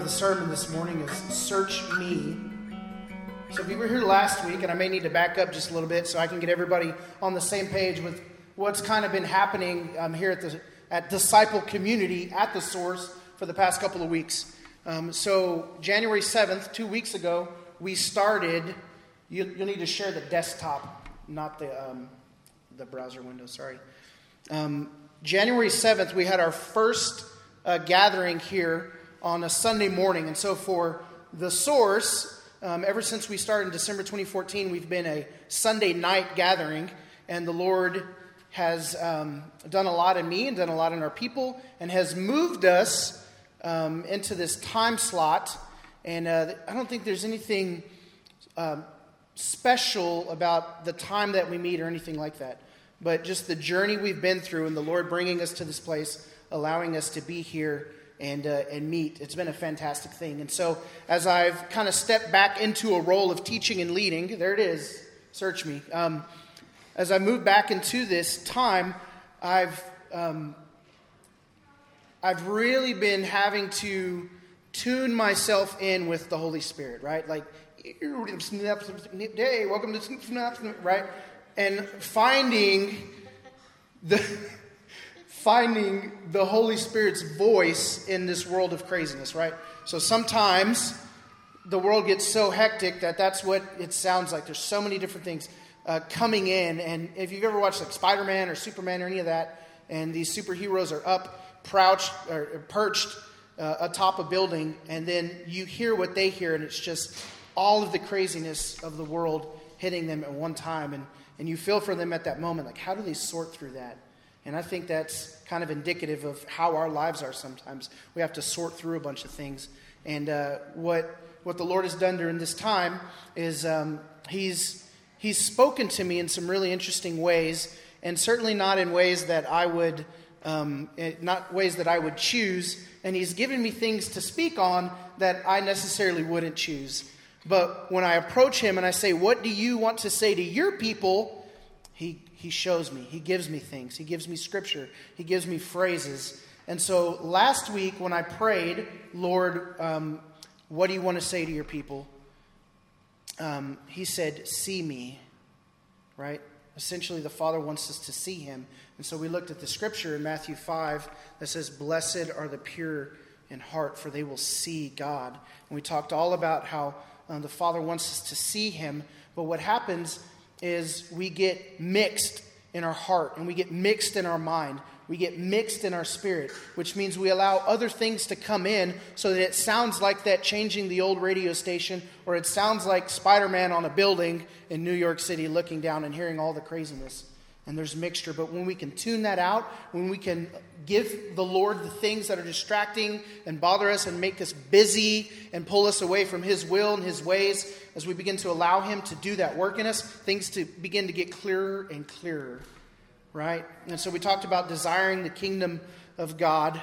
of the sermon this morning is Search Me. So, if you were here last week, and I may need to back up just a little bit so I can get everybody on the same page with what's kind of been happening um, here at the at Disciple Community at the Source for the past couple of weeks. Um, so, January 7th, two weeks ago, we started. You, will need to share the desktop, not the, um, the browser window, sorry. Um, January 7th, we had our first uh, gathering here on a Sunday morning. And so, for the source, um, ever since we started in December 2014, we've been a Sunday night gathering. And the Lord has um, done a lot in me and done a lot in our people and has moved us um, into this time slot. And uh, I don't think there's anything um, special about the time that we meet or anything like that. But just the journey we've been through and the Lord bringing us to this place, allowing us to be here and, uh, and meet. It's been a fantastic thing. And so, as I've kind of stepped back into a role of teaching and leading, there it is, search me. Um, as I move back into this time, I've, um, I've really been having to tune myself in with the Holy Spirit, right? Like, hey, welcome to, right? And finding the finding the Holy Spirit's voice in this world of craziness, right? So sometimes the world gets so hectic that that's what it sounds like. There's so many different things uh, coming in. And if you've ever watched like Spider Man or Superman or any of that, and these superheroes are up, crouched, or perched uh, atop a building, and then you hear what they hear, and it's just all of the craziness of the world hitting them at one time. And, and you feel for them at that moment. Like, how do they sort through that? And I think that's kind of indicative of how our lives are sometimes. We have to sort through a bunch of things. And uh, what, what the Lord has done during this time is um, he's, he's spoken to me in some really interesting ways, and certainly not in ways that I would, um, eh, not ways that I would choose. And he's given me things to speak on that I necessarily wouldn't choose. But when I approach him and I say, What do you want to say to your people? He, he shows me. He gives me things. He gives me scripture. He gives me phrases. And so last week when I prayed, Lord, um, what do you want to say to your people? Um, he said, See me, right? Essentially, the Father wants us to see him. And so we looked at the scripture in Matthew 5 that says, Blessed are the pure in heart, for they will see God. And we talked all about how um, the Father wants us to see him. But what happens is we get mixed in our heart and we get mixed in our mind. We get mixed in our spirit, which means we allow other things to come in so that it sounds like that changing the old radio station, or it sounds like Spider Man on a building in New York City looking down and hearing all the craziness and there's mixture. But when we can tune that out, when we can give the Lord the things that are distracting and bother us and make us busy and pull us away from His will and His ways, as we begin to allow Him to do that work in us, things to begin to get clearer and clearer, right? And so we talked about desiring the kingdom of God,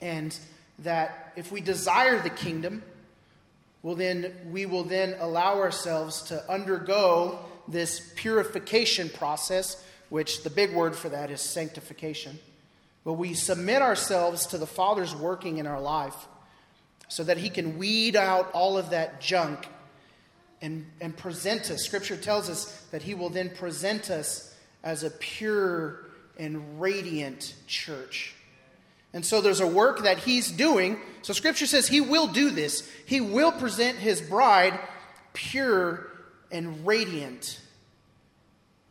and that if we desire the kingdom, well, then we will then allow ourselves to undergo this purification process, which the big word for that is sanctification. But we submit ourselves to the Father's working in our life so that He can weed out all of that junk and, and present us. Scripture tells us that He will then present us as a pure and radiant church. And so there's a work that He's doing. So Scripture says He will do this. He will present His bride pure and radiant.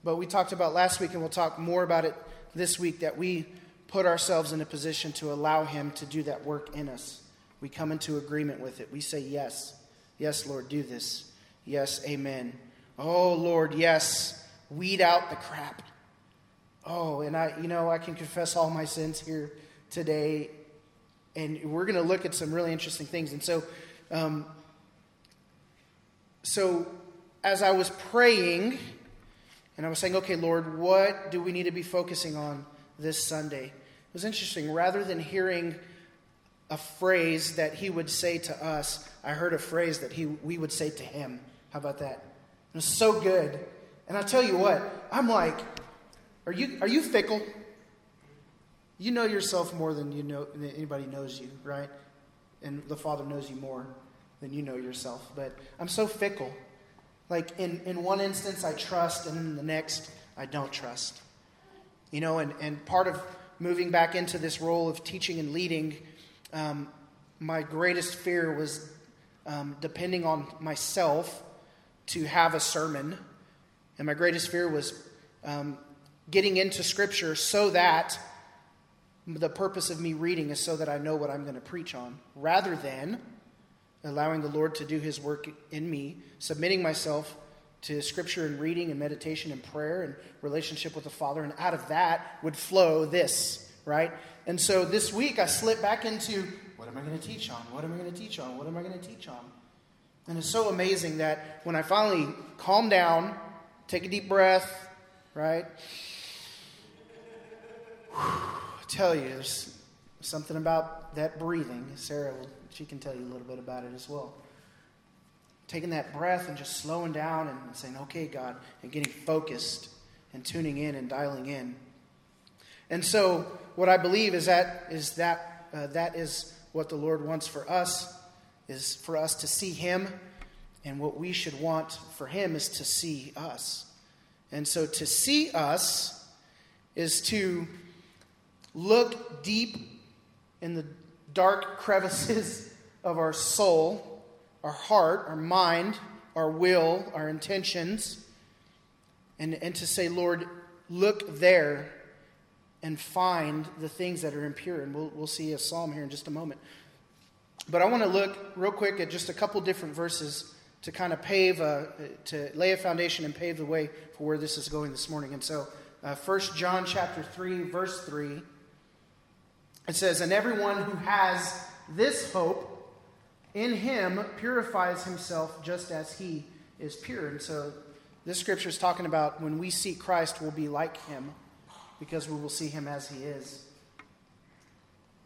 But we talked about last week, and we'll talk more about it this week, that we put ourselves in a position to allow Him to do that work in us. We come into agreement with it. We say, Yes, yes, Lord, do this. Yes, amen. Oh, Lord, yes, weed out the crap. Oh, and I, you know, I can confess all my sins here today. And we're going to look at some really interesting things. And so, um, so as I was praying, and I was saying, okay, Lord, what do we need to be focusing on this Sunday? It was interesting. Rather than hearing a phrase that he would say to us, I heard a phrase that he, we would say to him. How about that? It was so good. And I'll tell you what, I'm like, are you, are you fickle? You know yourself more than you know than anybody knows you, right? and the Father knows you more than you know yourself. But I'm so fickle. Like in, in one instance, I trust, and in the next, I don't trust. You know, and, and part of moving back into this role of teaching and leading, um, my greatest fear was um, depending on myself to have a sermon. And my greatest fear was um, getting into Scripture so that the purpose of me reading is so that I know what I'm going to preach on, rather than allowing the Lord to do His work in me, submitting myself to Scripture and reading and meditation and prayer and relationship with the Father. And out of that would flow this, right? And so this week I slipped back into what am I going to teach on? What am I going to teach on? What am I going to teach on? And it's so amazing that when I finally calm down, take a deep breath, right? I tell you, there's something about that breathing. Sarah, she can tell you a little bit about it as well. Taking that breath and just slowing down and saying, okay, God, and getting focused and tuning in and dialing in. And so, what I believe is that is that uh, that is what the Lord wants for us is for us to see Him, and what we should want for Him is to see us. And so, to see us is to look deep in the dark crevices of our soul, our heart, our mind, our will, our intentions, and, and to say, Lord, look there and find the things that are impure. And we'll, we'll see a psalm here in just a moment. But I want to look real quick at just a couple different verses to kind of pave, a, to lay a foundation and pave the way for where this is going this morning. And so, uh, 1 John chapter 3, verse 3 it says, And everyone who has this hope in him purifies himself just as he is pure. And so this scripture is talking about when we see Christ, we'll be like him because we will see him as he is.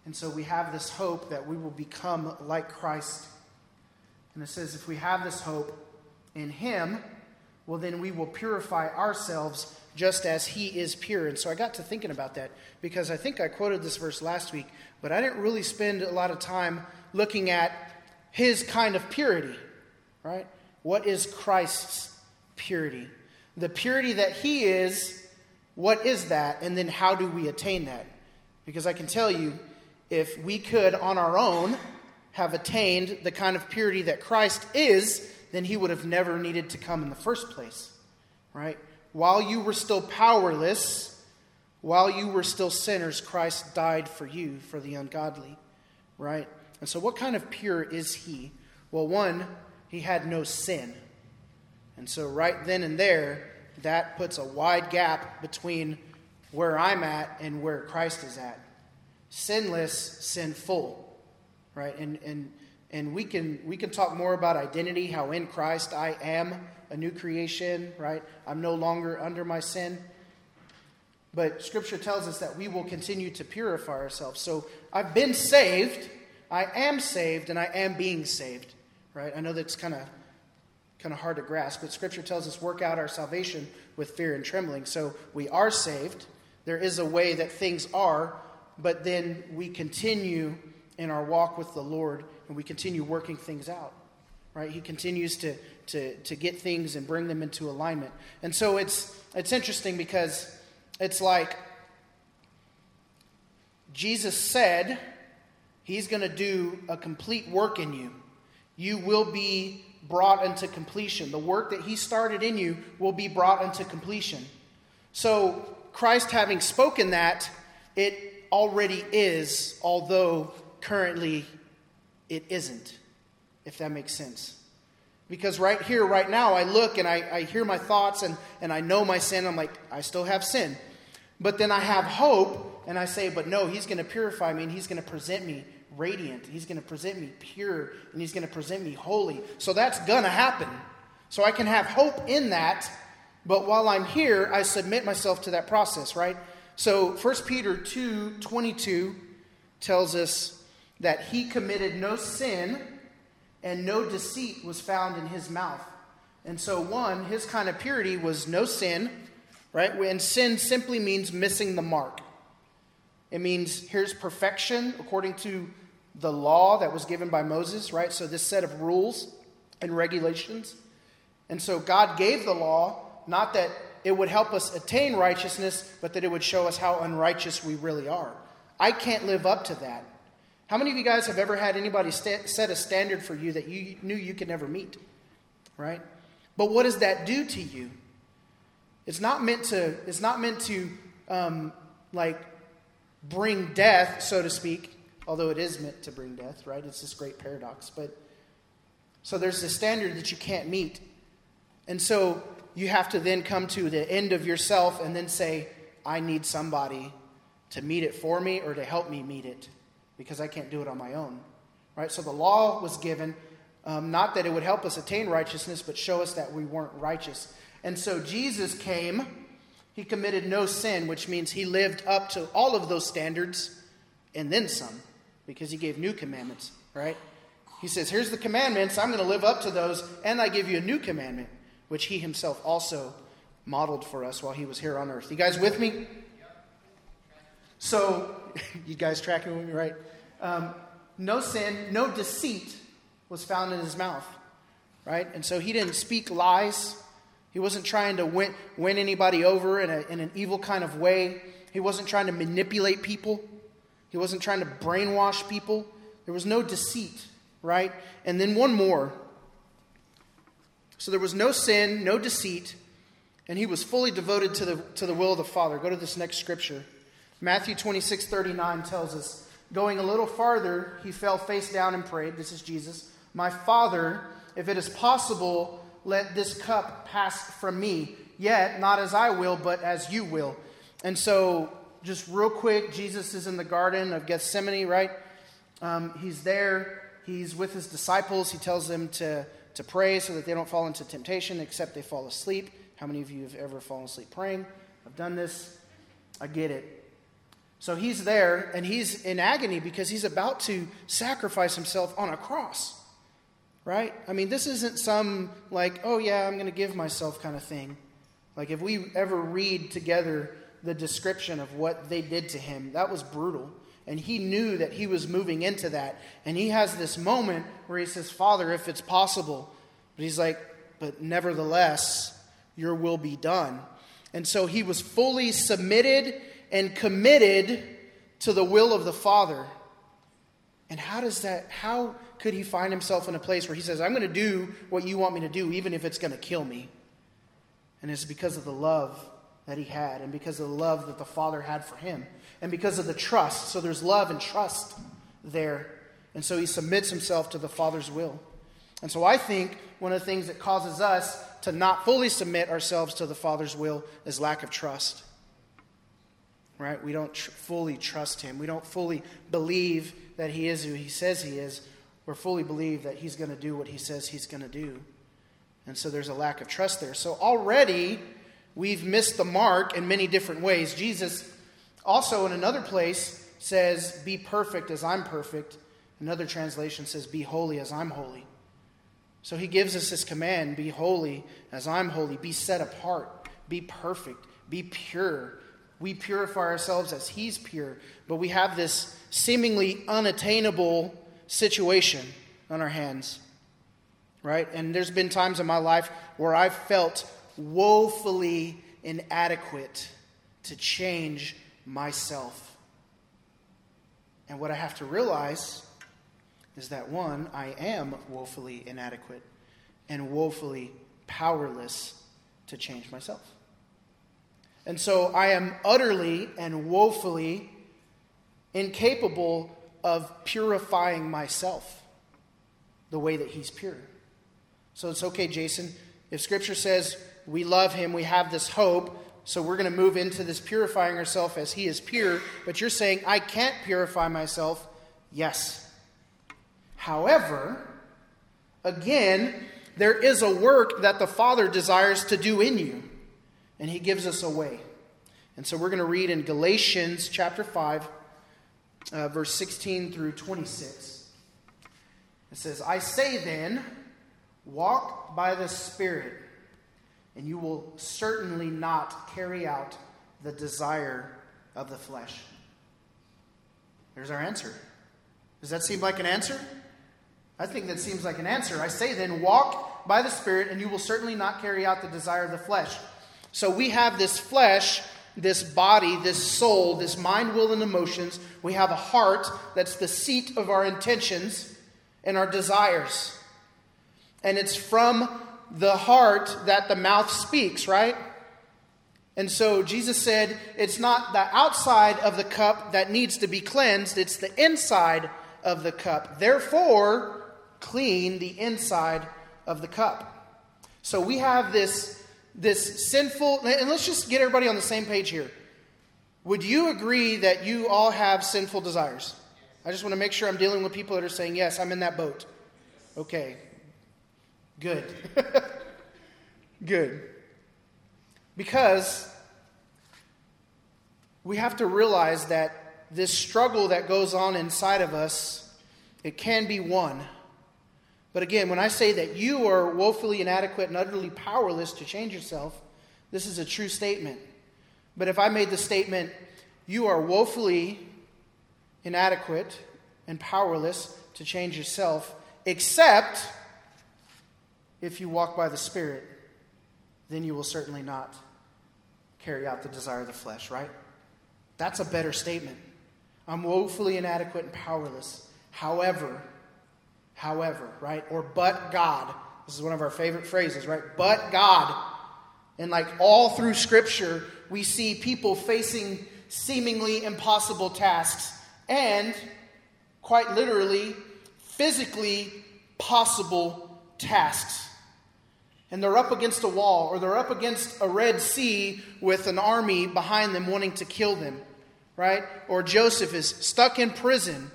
And so we have this hope that we will become like Christ. And it says, if we have this hope in him, well, then we will purify ourselves just as he is pure. And so I got to thinking about that because I think I quoted this verse last week, but I didn't really spend a lot of time looking at his kind of purity, right? What is Christ's purity? The purity that he is, what is that? And then how do we attain that? Because I can tell you, if we could on our own have attained the kind of purity that Christ is, then he would have never needed to come in the first place, right? While you were still powerless, while you were still sinners, Christ died for you, for the ungodly, right? And so, what kind of pure is he? Well, one, he had no sin. And so, right then and there, that puts a wide gap between where I'm at and where Christ is at. Sinless, sinful, right? And, and, and we, can, we can talk more about identity, how in Christ I am a new creation, right? I'm no longer under my sin. But Scripture tells us that we will continue to purify ourselves. So I've been saved, I am saved, and I am being saved, right? I know that's kind of kind of hard to grasp, but Scripture tells us work out our salvation with fear and trembling. So we are saved. There is a way that things are, but then we continue in our walk with the Lord and we continue working things out right? He continues to, to, to get things and bring them into alignment. And so it's, it's interesting because it's like Jesus said he's going to do a complete work in you. You will be brought into completion. The work that he started in you will be brought into completion. So, Christ having spoken that, it already is, although currently it isn't if that makes sense. Because right here, right now, I look and I, I hear my thoughts and, and I know my sin. I'm like, I still have sin. But then I have hope and I say, but no, he's going to purify me and he's going to present me radiant. He's going to present me pure and he's going to present me holy. So that's going to happen. So I can have hope in that. But while I'm here, I submit myself to that process, right? So 1 Peter 2 22 tells us that he committed no sin and no deceit was found in his mouth. And so, one, his kind of purity was no sin, right? And sin simply means missing the mark. It means here's perfection according to the law that was given by Moses, right? So, this set of rules and regulations. And so, God gave the law, not that it would help us attain righteousness, but that it would show us how unrighteous we really are. I can't live up to that. How many of you guys have ever had anybody st- set a standard for you that you knew you could never meet? Right? But what does that do to you? It's not meant to. It's not meant to, um, like, bring death, so to speak. Although it is meant to bring death, right? It's this great paradox. But so there's a standard that you can't meet, and so you have to then come to the end of yourself and then say, "I need somebody to meet it for me or to help me meet it, because I can't do it on my own." Right? So the law was given um, not that it would help us attain righteousness, but show us that we weren't righteous. And so Jesus came. He committed no sin, which means he lived up to all of those standards and then some, because he gave new commandments, right? He says, Here's the commandments. I'm going to live up to those, and I give you a new commandment, which he himself also modeled for us while he was here on earth. You guys with me? So, you guys tracking with me, right? Um, no sin, no deceit was found in his mouth, right? And so he didn't speak lies. He wasn't trying to win, win anybody over in, a, in an evil kind of way. He wasn't trying to manipulate people. He wasn't trying to brainwash people. There was no deceit, right? And then one more. So there was no sin, no deceit, and he was fully devoted to the, to the will of the Father. Go to this next scripture. Matthew 26, 39 tells us, going a little farther, he fell face down and prayed. This is Jesus. My Father, if it is possible, let this cup pass from me. Yet, not as I will, but as you will. And so, just real quick, Jesus is in the Garden of Gethsemane, right? Um, he's there. He's with his disciples. He tells them to, to pray so that they don't fall into temptation, except they fall asleep. How many of you have ever fallen asleep praying? I've done this. I get it. So he's there, and he's in agony because he's about to sacrifice himself on a cross right? I mean, this isn't some like, oh yeah, I'm going to give myself kind of thing. Like, if we ever read together the description of what they did to him, that was brutal. And he knew that he was moving into that. And he has this moment where he says, Father, if it's possible. But he's like, but nevertheless, your will be done. And so he was fully submitted and committed to the will of the Father. And how does that, how could he find himself in a place where he says, I'm going to do what you want me to do, even if it's going to kill me? And it's because of the love that he had, and because of the love that the Father had for him, and because of the trust. So there's love and trust there. And so he submits himself to the Father's will. And so I think one of the things that causes us to not fully submit ourselves to the Father's will is lack of trust. Right? We don't tr- fully trust him. We don't fully believe that he is who he says he is or fully believe that he's going to do what he says he's going to do. And so there's a lack of trust there. So already we've missed the mark in many different ways. Jesus also, in another place, says, Be perfect as I'm perfect. Another translation says, Be holy as I'm holy. So he gives us this command Be holy as I'm holy. Be set apart. Be perfect. Be pure. We purify ourselves as he's pure. But we have this seemingly unattainable situation on our hands, right? And there's been times in my life where I've felt woefully inadequate to change myself. And what I have to realize is that one, I am woefully inadequate and woefully powerless to change myself. And so I am utterly and woefully incapable of purifying myself the way that He's pure. So it's okay, Jason. If Scripture says we love Him, we have this hope, so we're going to move into this purifying ourselves as He is pure, but you're saying, I can't purify myself. Yes. However, again, there is a work that the Father desires to do in you, and He gives us a way. And so we're going to read in Galatians chapter 5, uh, verse 16 through 26. It says, I say then, walk by the Spirit, and you will certainly not carry out the desire of the flesh. There's our answer. Does that seem like an answer? I think that seems like an answer. I say then, walk by the Spirit, and you will certainly not carry out the desire of the flesh. So we have this flesh, this body, this soul, this mind, will, and emotions. We have a heart that's the seat of our intentions and our desires. And it's from the heart that the mouth speaks, right? And so Jesus said, it's not the outside of the cup that needs to be cleansed, it's the inside of the cup. Therefore, clean the inside of the cup. So we have this, this sinful, and let's just get everybody on the same page here. Would you agree that you all have sinful desires? I just want to make sure I'm dealing with people that are saying, yes, I'm in that boat. Okay. Good. Good. Because we have to realize that this struggle that goes on inside of us, it can be won. But again, when I say that you are woefully inadequate and utterly powerless to change yourself, this is a true statement. But if I made the statement, you are woefully inadequate and powerless to change yourself, except if you walk by the Spirit, then you will certainly not carry out the desire of the flesh, right? That's a better statement. I'm woefully inadequate and powerless. However, however, right? Or but God. This is one of our favorite phrases, right? But God. And like all through Scripture, we see people facing seemingly impossible tasks and, quite literally, physically possible tasks and they're up against a wall or they're up against a Red Sea with an army behind them wanting to kill them, right? Or Joseph is stuck in prison,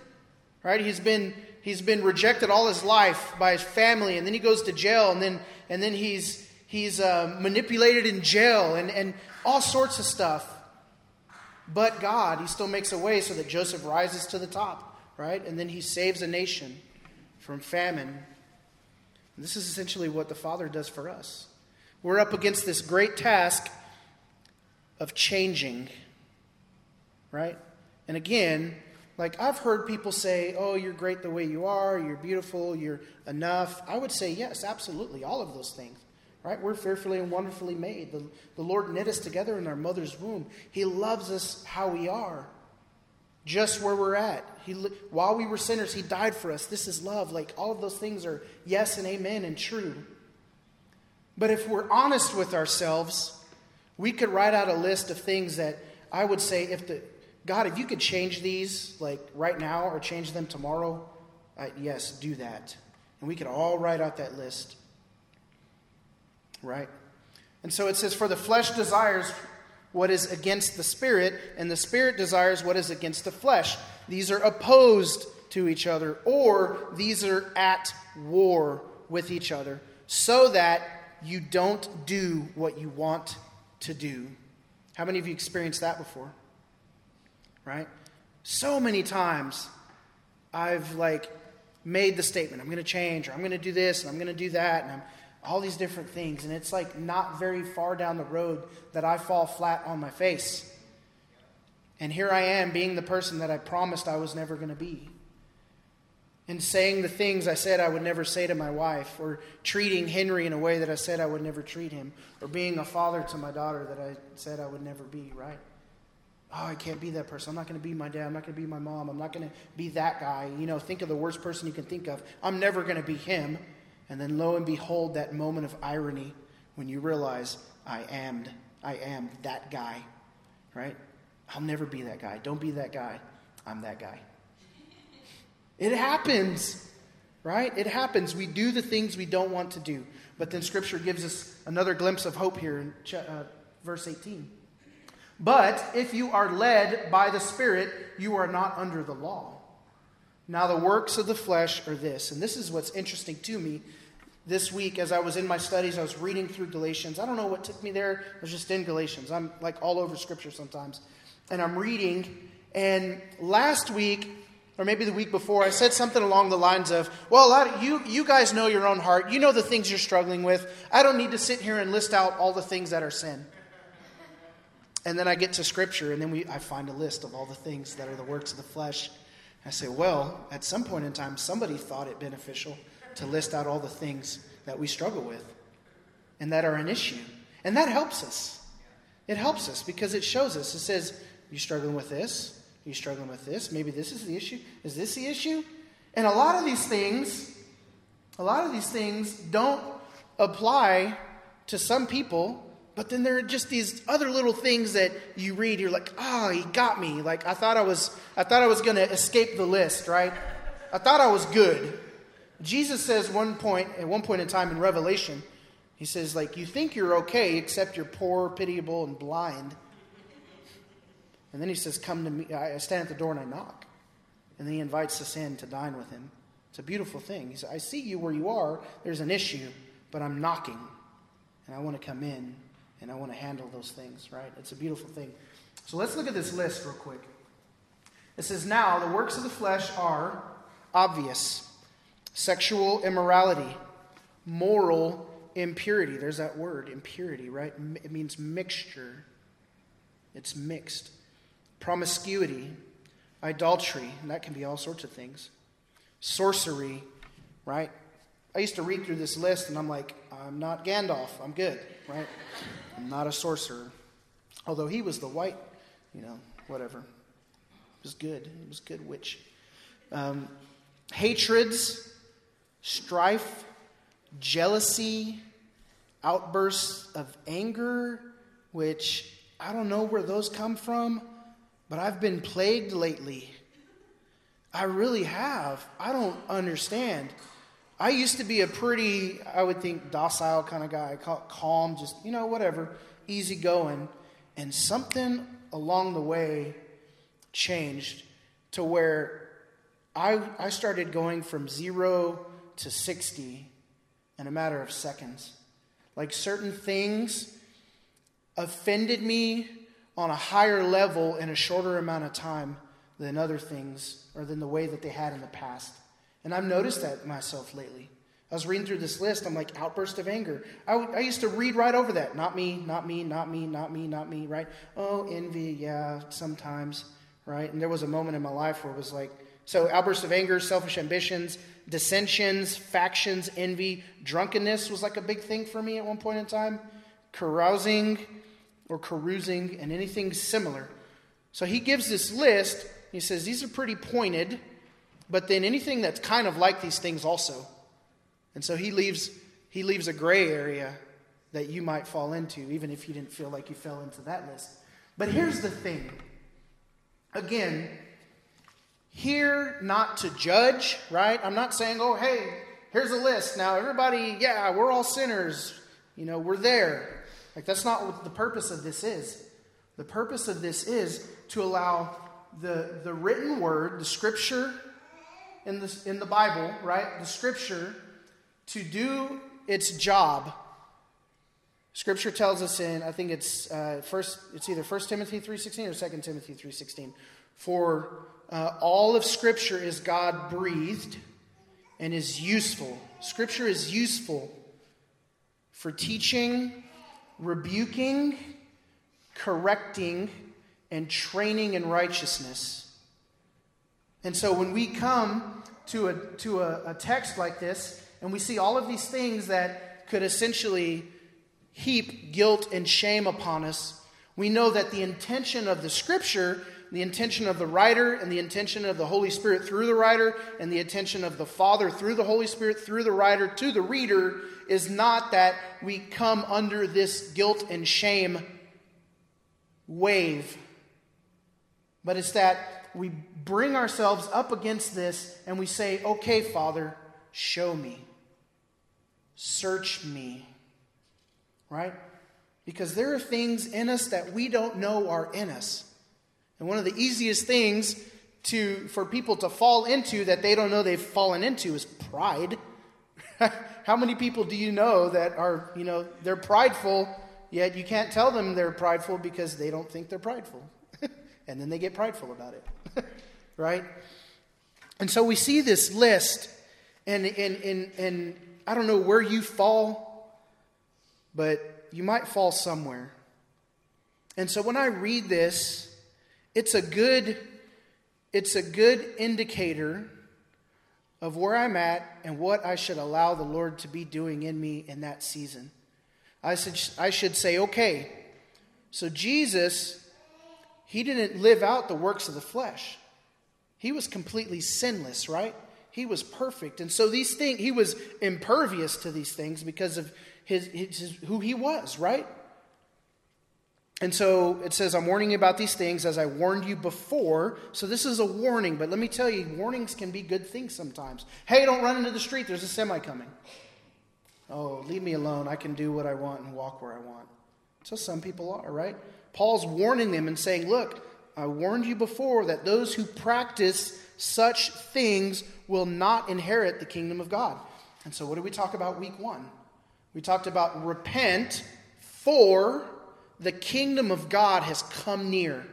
right? He's been he's been rejected all his life by his family, and then he goes to jail, and then and then he's he's uh, manipulated in jail, and and all sorts of stuff. But God, He still makes a way so that Joseph rises to the top, right? And then he saves a nation from famine and this is essentially what the Father does for us. We're up against this great task of changing, right? And again, like I've heard people say, oh, you're great the way you are, you're beautiful, you're enough. I would say, yes, absolutely, all of those things. Right? We're fearfully and wonderfully made. The, the Lord knit us together in our mother's womb. He loves us how we are just where we're at. He, while we were sinners, He died for us. This is love. Like all of those things are yes and amen and true. But if we're honest with ourselves, we could write out a list of things that I would say, if the God, if you could change these like right now or change them tomorrow, uh, yes, do that. And we could all write out that list. Right? And so it says, For the flesh desires what is against the spirit, and the spirit desires what is against the flesh. These are opposed to each other, or these are at war with each other, so that you don't do what you want to do. How many of you experienced that before? Right? So many times I've like made the statement, I'm going to change, or I'm going to do this, and I'm going to do that, and I'm all these different things. And it's like not very far down the road that I fall flat on my face. And here I am being the person that I promised I was never going to be. And saying the things I said I would never say to my wife, or treating Henry in a way that I said I would never treat him, or being a father to my daughter that I said I would never be, right? Oh, I can't be that person. I'm not going to be my dad. I'm not going to be my mom. I'm not going to be that guy. You know, think of the worst person you can think of. I'm never going to be him. And then lo and behold, that moment of irony when you realize, I am, I am that guy, right? I'll never be that guy. Don't be that guy. I'm that guy. It happens, right? It happens. We do the things we don't want to do. But then Scripture gives us another glimpse of hope here in uh, verse 18. But if you are led by the Spirit, you are not under the law. Now, the works of the flesh are this, and this is what's interesting to me this week as I was in my studies, I was reading through Galatians. I don't know what took me there. I was just in Galatians. I'm like all over scripture sometimes. And I'm reading. And last week, or maybe the week before, I said something along the lines of, Well, of, you, you guys know your own heart. You know the things you're struggling with. I don't need to sit here and list out all the things that are sin. And then I get to scripture, and then we, I find a list of all the things that are the works of the flesh. I say, well, at some point in time, somebody thought it beneficial to list out all the things that we struggle with and that are an issue. And that helps us. It helps us because it shows us. It says, you struggling with this? Are you struggling with this? Maybe this is the issue. Is this the issue? And a lot of these things, a lot of these things don't apply to some people, but then there are just these other little things that you read. You're like, oh, he got me. Like I thought I was, I thought I was going to escape the list, right? I thought I was good. Jesus says one point at one point in time in Revelation, he says, like, you think you're okay, except you're poor, pitiable, and blind. And then he says, Come to me. I stand at the door and I knock. And then he invites us in to dine with him. It's a beautiful thing. He says, I see you where you are. There's an issue, but I'm knocking. And I want to come in and I want to handle those things, right? It's a beautiful thing. So let's look at this list real quick. It says, Now the works of the flesh are obvious sexual immorality, moral impurity. There's that word, impurity, right? It means mixture, it's mixed promiscuity, idolatry, and that can be all sorts of things, sorcery, right? I used to read through this list and I'm like, I'm not Gandalf, I'm good, right? I'm not a sorcerer. Although he was the white, you know, whatever. It was good. It was good witch. Um, hatreds, strife, jealousy, outbursts of anger, which I don't know where those come from. But I've been plagued lately. I really have. I don't understand. I used to be a pretty, I would think, docile kind of guy, calm, just, you know, whatever, easy going. And something along the way changed to where I, I started going from zero to 60 in a matter of seconds. Like certain things offended me on a higher level in a shorter amount of time than other things or than the way that they had in the past. And I've noticed that myself lately. I was reading through this list. I'm like, outburst of anger. I, I used to read right over that. Not me, not me, not me, not me, not me, right? Oh, envy, yeah, sometimes, right? And there was a moment in my life where it was like, so outbursts of anger, selfish ambitions, dissensions, factions, envy, drunkenness was like a big thing for me at one point in time. Carousing, or carousing and anything similar. So he gives this list. He says these are pretty pointed, but then anything that's kind of like these things also. And so he leaves he leaves a gray area that you might fall into, even if you didn't feel like you fell into that list. But here's the thing. Again, here not to judge, right? I'm not saying, oh, hey, here's a list. Now, everybody, yeah, we're all sinners. You know, we're there. Like, that's not what the purpose of this is. The purpose of this is to allow the, the written word, the scripture in the, in the Bible, right? The scripture to do its job. Scripture tells us in, I think it's uh, first, it's either 1 Timothy 3.16 or 2 Timothy 3.16. For uh, all of Scripture is God breathed and is useful. Scripture is useful for teaching, rebuking, correcting, and training in righteousness. And so when we come to a, to a, a text like this, and we see all of these things that could essentially heap guilt and shame upon us, we know that the intention of the scripture, the intention of the writer, and the intention of the Holy Spirit through the writer, and the intention of the Father through the Holy Spirit through the writer to the reader is not that we come under this guilt and shame wave, but it's that we bring ourselves up against this and we say, okay, Father, show me, search me, right? Because there are things in us that we don't know are in us. And one of the easiest things to for people to fall into that they don't know they've fallen into is pride. How many people do you know that are, you know, they're prideful, yet you can't tell them they're prideful because they don't think they're prideful. And then they get prideful about it. right? And so we see this list, and, and, and, and I don't know where you fall, but you might fall somewhere. And so when I read this, it's a good it's a good indicator of where I'm at and what I should allow the Lord to be doing in me in that season. I should, I should say, okay, so Jesus, he didn't live out the works of the flesh. He was completely sinless, right? He was perfect. And so these things, he was impervious to these things because of his, his, who he was, right? And so it says, I'm warning you about these things as I warned you before. So this is a warning, but let me tell you, warnings can be good things sometimes. Hey, don't run into the street, there's a semi coming. Oh, leave me alone. I can do what I want and walk where I want. So some people are, right? Paul's warning them and saying, Look, I warned you before that those who practice such things will not inherit the kingdom of God. And so, what did we talk about week one? We talked about repent for the kingdom of God has come near.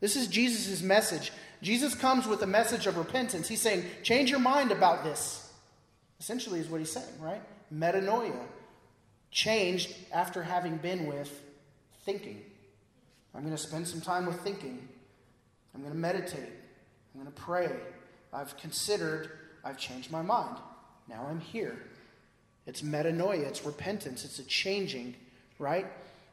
This is Jesus' message. Jesus comes with a message of repentance. He's saying, change your mind about this. Essentially, is what he's saying, right? Metanoia. Changed after having been with thinking. I'm going to spend some time with thinking. I'm going to meditate. I'm going to pray. I've considered, I've changed my mind. Now I'm here. It's metanoia, it's repentance, it's a changing, right?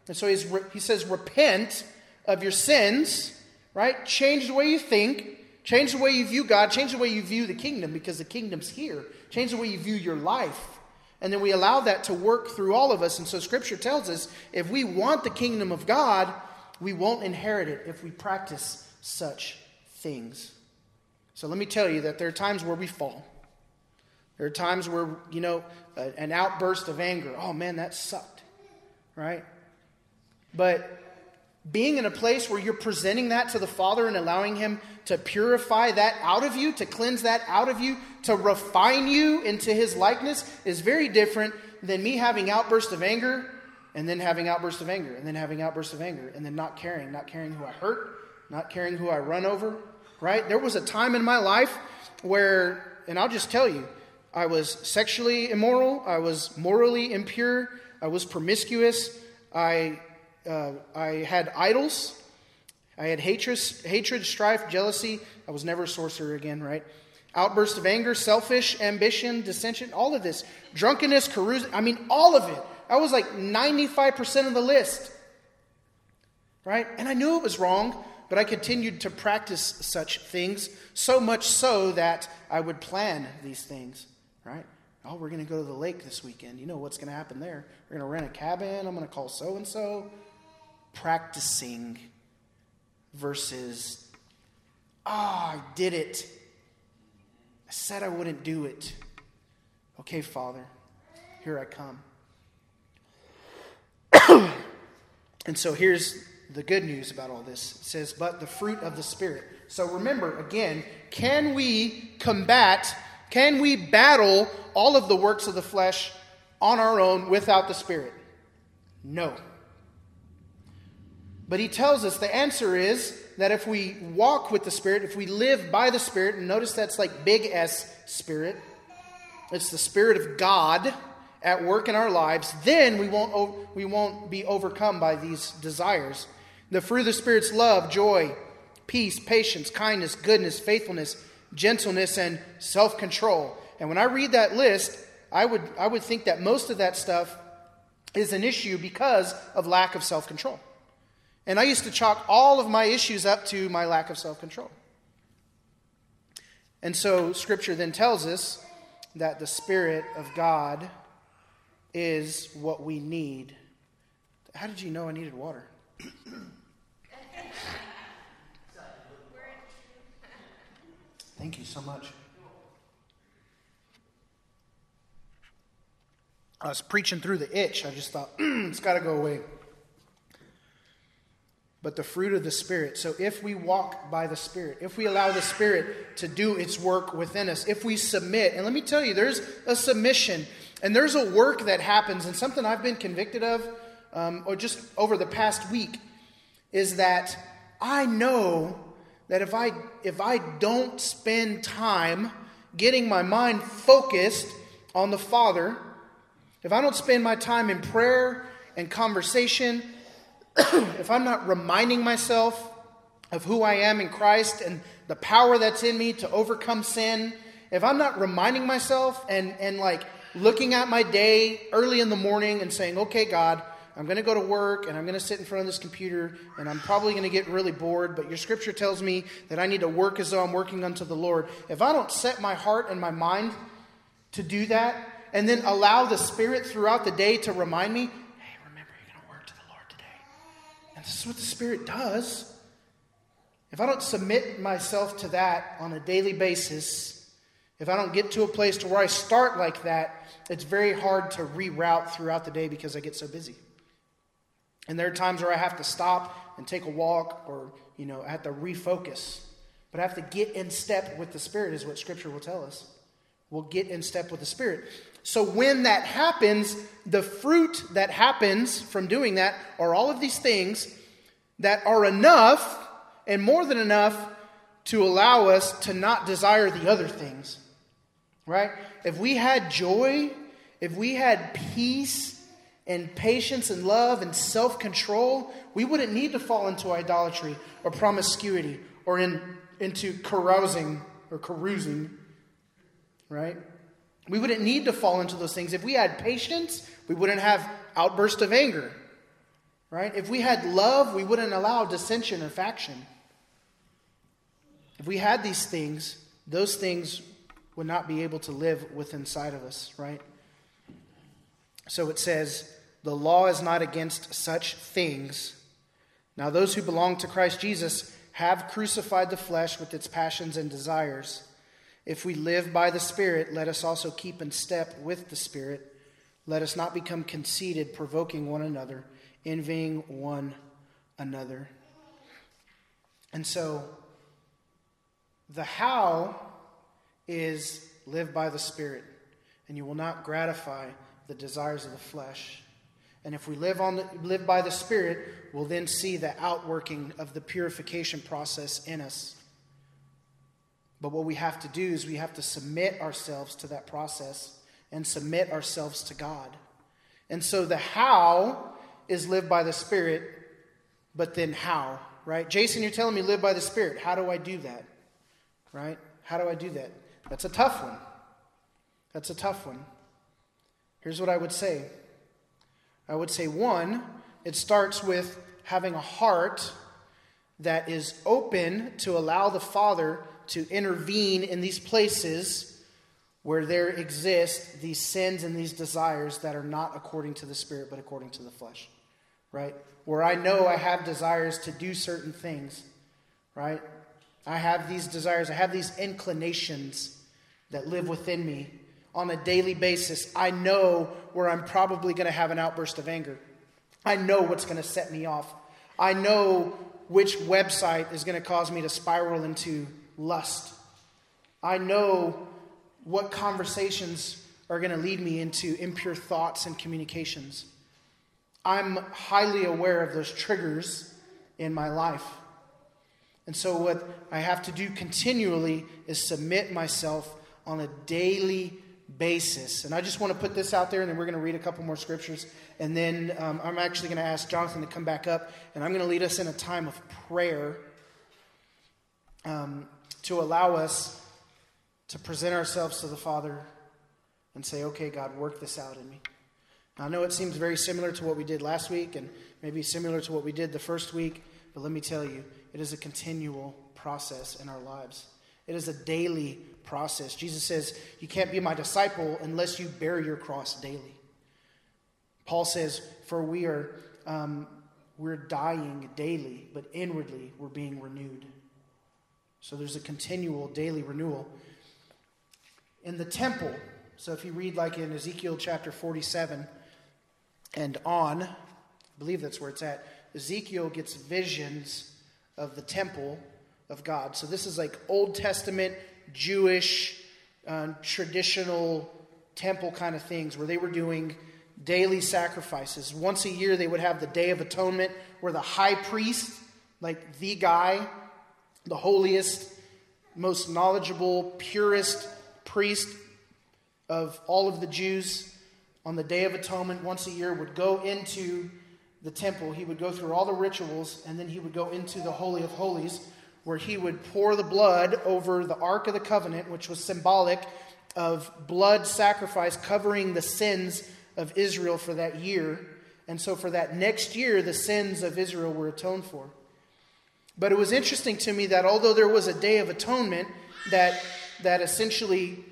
And so he's, he says, repent of your sins, right? Change the way you think, change the way you view God, change the way you view the kingdom because the kingdom's here. Change the way you view your life. And then we allow that to work through all of us. And so scripture tells us if we want the kingdom of God, we won't inherit it if we practice such things. So let me tell you that there are times where we fall. There are times where, you know, an outburst of anger, oh man, that sucked, right? But being in a place where you're presenting that to the Father and allowing Him to purify that out of you, to cleanse that out of you, to refine you into His likeness is very different than me having outbursts of anger and then having outbursts of anger and then having outbursts of anger and then not caring, not caring who I hurt, not caring who I run over, right? There was a time in my life where, and I'll just tell you, I was sexually immoral, I was morally impure, I was promiscuous, I uh, I had idols. I had hatred, hatred, strife, jealousy. I was never a sorcerer again, right? Outbursts of anger, selfish ambition, dissension, all of this. Drunkenness, carousing. I mean, all of it. I was like 95% of the list, right? And I knew it was wrong, but I continued to practice such things, so much so that I would plan these things, right? Oh, we're going to go to the lake this weekend. You know what's going to happen there. We're going to rent a cabin. I'm going to call so and so practicing versus, ah, oh, I did it. I said I wouldn't do it. Okay, Father, here I come. And so here's the good news about all this. It says, but the fruit of the Spirit. So remember, again, can we combat, can we battle all of the works of the flesh on our own without the Spirit? No. But he tells us the answer is that if we walk with the Spirit, if we live by the Spirit, and notice that's like big S Spirit, it's the Spirit of God at work in our lives, then we won't, we won't be overcome by these desires. The fruit of the Spirit's love, joy, peace, patience, kindness, goodness, faithfulness, gentleness, and self control. And when I read that list, I would, I would think that most of that stuff is an issue because of lack of self control. And I used to chalk all of my issues up to my lack of self control. And so, Scripture then tells us that the Spirit of God is what we need. How did you know I needed water? Thank you so much. I was preaching through the itch. I just thought, it's got to go away but the fruit of the Spirit. So if we walk by the Spirit, if we allow the Spirit to do its work within us, if we submit, and let me tell you, there's a submission and there's a work that happens, and something I've been convicted of, um, or just over the past week, is that I know that if I if I don't spend time getting my mind focused on the Father, if I don't spend my time in prayer and conversation if I'm not reminding myself of who I am in Christ and the power that's in me to overcome sin, if I'm not reminding myself and, and like looking at my day early in the morning and saying, okay, God, I'm going to go to work and I'm going to sit in front of this computer and I'm probably going to get really bored, but your scripture tells me that I need to work as though I'm working unto the Lord. If I don't set my heart and my mind to do that and then allow the Spirit throughout the day to remind me, hey, remember you're going to work to the Lord today. And this is what the Spirit does. If I don't submit myself to that on a daily basis, if I don't get to a place to where I start like that, it's very hard to reroute throughout the day because I get so busy. And there are times where I have to stop and take a walk or, you know, I have to refocus. But I have to get in step with the Spirit, is what Scripture will tell us. We'll get in step with the Spirit. So when that happens, the fruit that happens from doing that are all of these things that are enough and more than enough to allow us to not desire the other things. Right? If we had joy, if we had peace, and patience and love and self control, we wouldn't need to fall into idolatry or promiscuity or in, into carousing or carousing, right? We wouldn't need to fall into those things. If we had patience, we wouldn't have outbursts of anger, right? If we had love, we wouldn't allow dissension or faction. If we had these things, those things would not be able to live within inside of us, right? So it says, the law is not against such things. Now, those who belong to Christ Jesus have crucified the flesh with its passions and desires. If we live by the Spirit, let us also keep in step with the Spirit. Let us not become conceited, provoking one another, envying one another. And so, the how is live by the Spirit, and you will not gratify the desires of the flesh. And if we live, on the, live by the Spirit, we'll then see the outworking of the purification process in us. But what we have to do is we have to submit ourselves to that process and submit ourselves to God. And so the how is live by the Spirit, but then how, right? Jason, you're telling me live by the Spirit. How do I do that? Right? How do I do that? That's a tough one. That's a tough one. Here's what I would say I would say one, it starts with having a heart that is open to allow the Father to intervene in these places where there exist these sins and these desires that are not according to the Spirit but according to the flesh, right? Where I know I have desires to do certain things, right? I have these desires, I have these inclinations that live within me on a daily basis, I know where I'm probably going to have an outburst of anger. I know what's going to set me off. I know which website is going to cause me to spiral into lust. I know what conversations are going to lead me into impure thoughts and communications. I'm highly aware of those triggers in my life. And so, what I have to do continually is submit myself on a daily basis. And I just want to put this out there, and then we're going to read a couple more scriptures. And then um, I'm actually going to ask Jonathan to come back up, and I'm going to lead us in a time of prayer um, to allow us to present ourselves to the Father and say, okay, God, work this out in me. I know it seems very similar to what we did last week, and maybe similar to what we did the first week, but let me tell you, it is a continual process in our lives. It is a daily process. Jesus says, You can't be my disciple unless you bear your cross daily. Paul says, For we are um, we're dying daily, but inwardly we're being renewed. So there's a continual daily renewal. In the temple, so if you read like in Ezekiel chapter 47 and on, I believe that's where it's at, Ezekiel gets visions of the temple of God. So this is like Old Testament Jewish uh, traditional temple kind of things where they were doing daily sacrifices. Once a year, they would have the Day of Atonement where the high priest, like the guy, the holiest, most knowledgeable, purest priest of all of the Jews, on the Day of Atonement once a year would go into the temple, he would go through all the rituals, and then he would go into the Holy of Holies, where he would pour the blood over the Ark of the Covenant, which was symbolic of blood sacrifice covering the sins of Israel for that year. And so for that next year, the sins of Israel were atoned for. But it was interesting to me that although there was a day of atonement that, that essentially